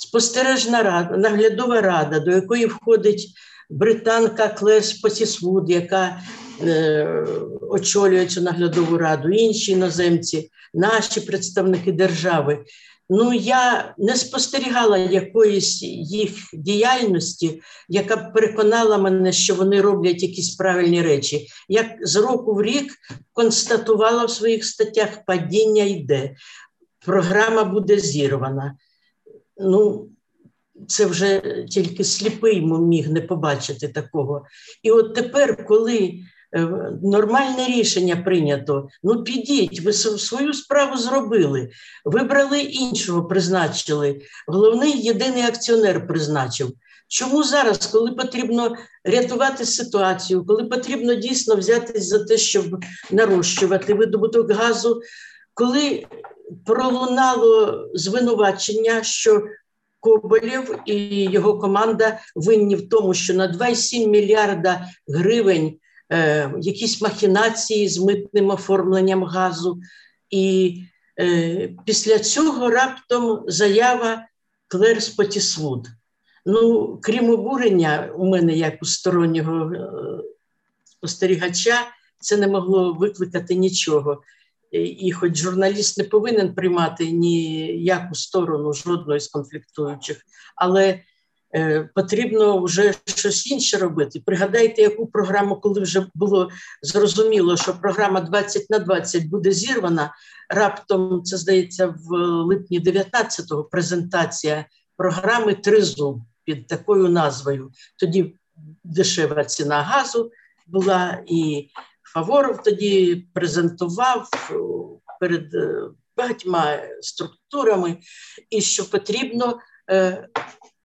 Спостережна рада, наглядова рада, до якої входить британка Клес Потісвуд, яка е, очолює цю наглядову раду, інші іноземці, наші представники держави. Ну, я не спостерігала якоїсь їх діяльності, яка б переконала мене, що вони роблять якісь правильні речі. Я з року в рік констатувала в своїх статтях, падіння йде, програма буде зірвана. Ну, це вже тільки сліпий міг не побачити такого. І от тепер, коли е, нормальне рішення прийнято, ну підіть, ви свою справу зробили, вибрали іншого, призначили. Головний єдиний акціонер призначив. Чому зараз, коли потрібно рятувати ситуацію, коли потрібно дійсно взятись за те, щоб нарощувати видобуток газу, коли пролунало звинувачення, що Коболєв і його команда винні в тому, що на 2,7 мільярда гривень е, якісь махінації з митним оформленням газу. І е, після цього раптом заява Клер Спотісвуд. Ну, крім обурення, у мене, як у стороннього е, спостерігача, це не могло викликати нічого. І, хоч журналіст не повинен приймати ніяку сторону жодної з конфліктуючих, але е, потрібно вже щось інше робити. Пригадайте, яку програму, коли вже було зрозуміло, що програма 20 на 20 буде зірвана. Раптом це здається в липні 19-го презентація програми Тризуб під такою назвою. Тоді дешева ціна газу була і Фаворов тоді презентував е, перед е, багатьма структурами, і що потрібно е,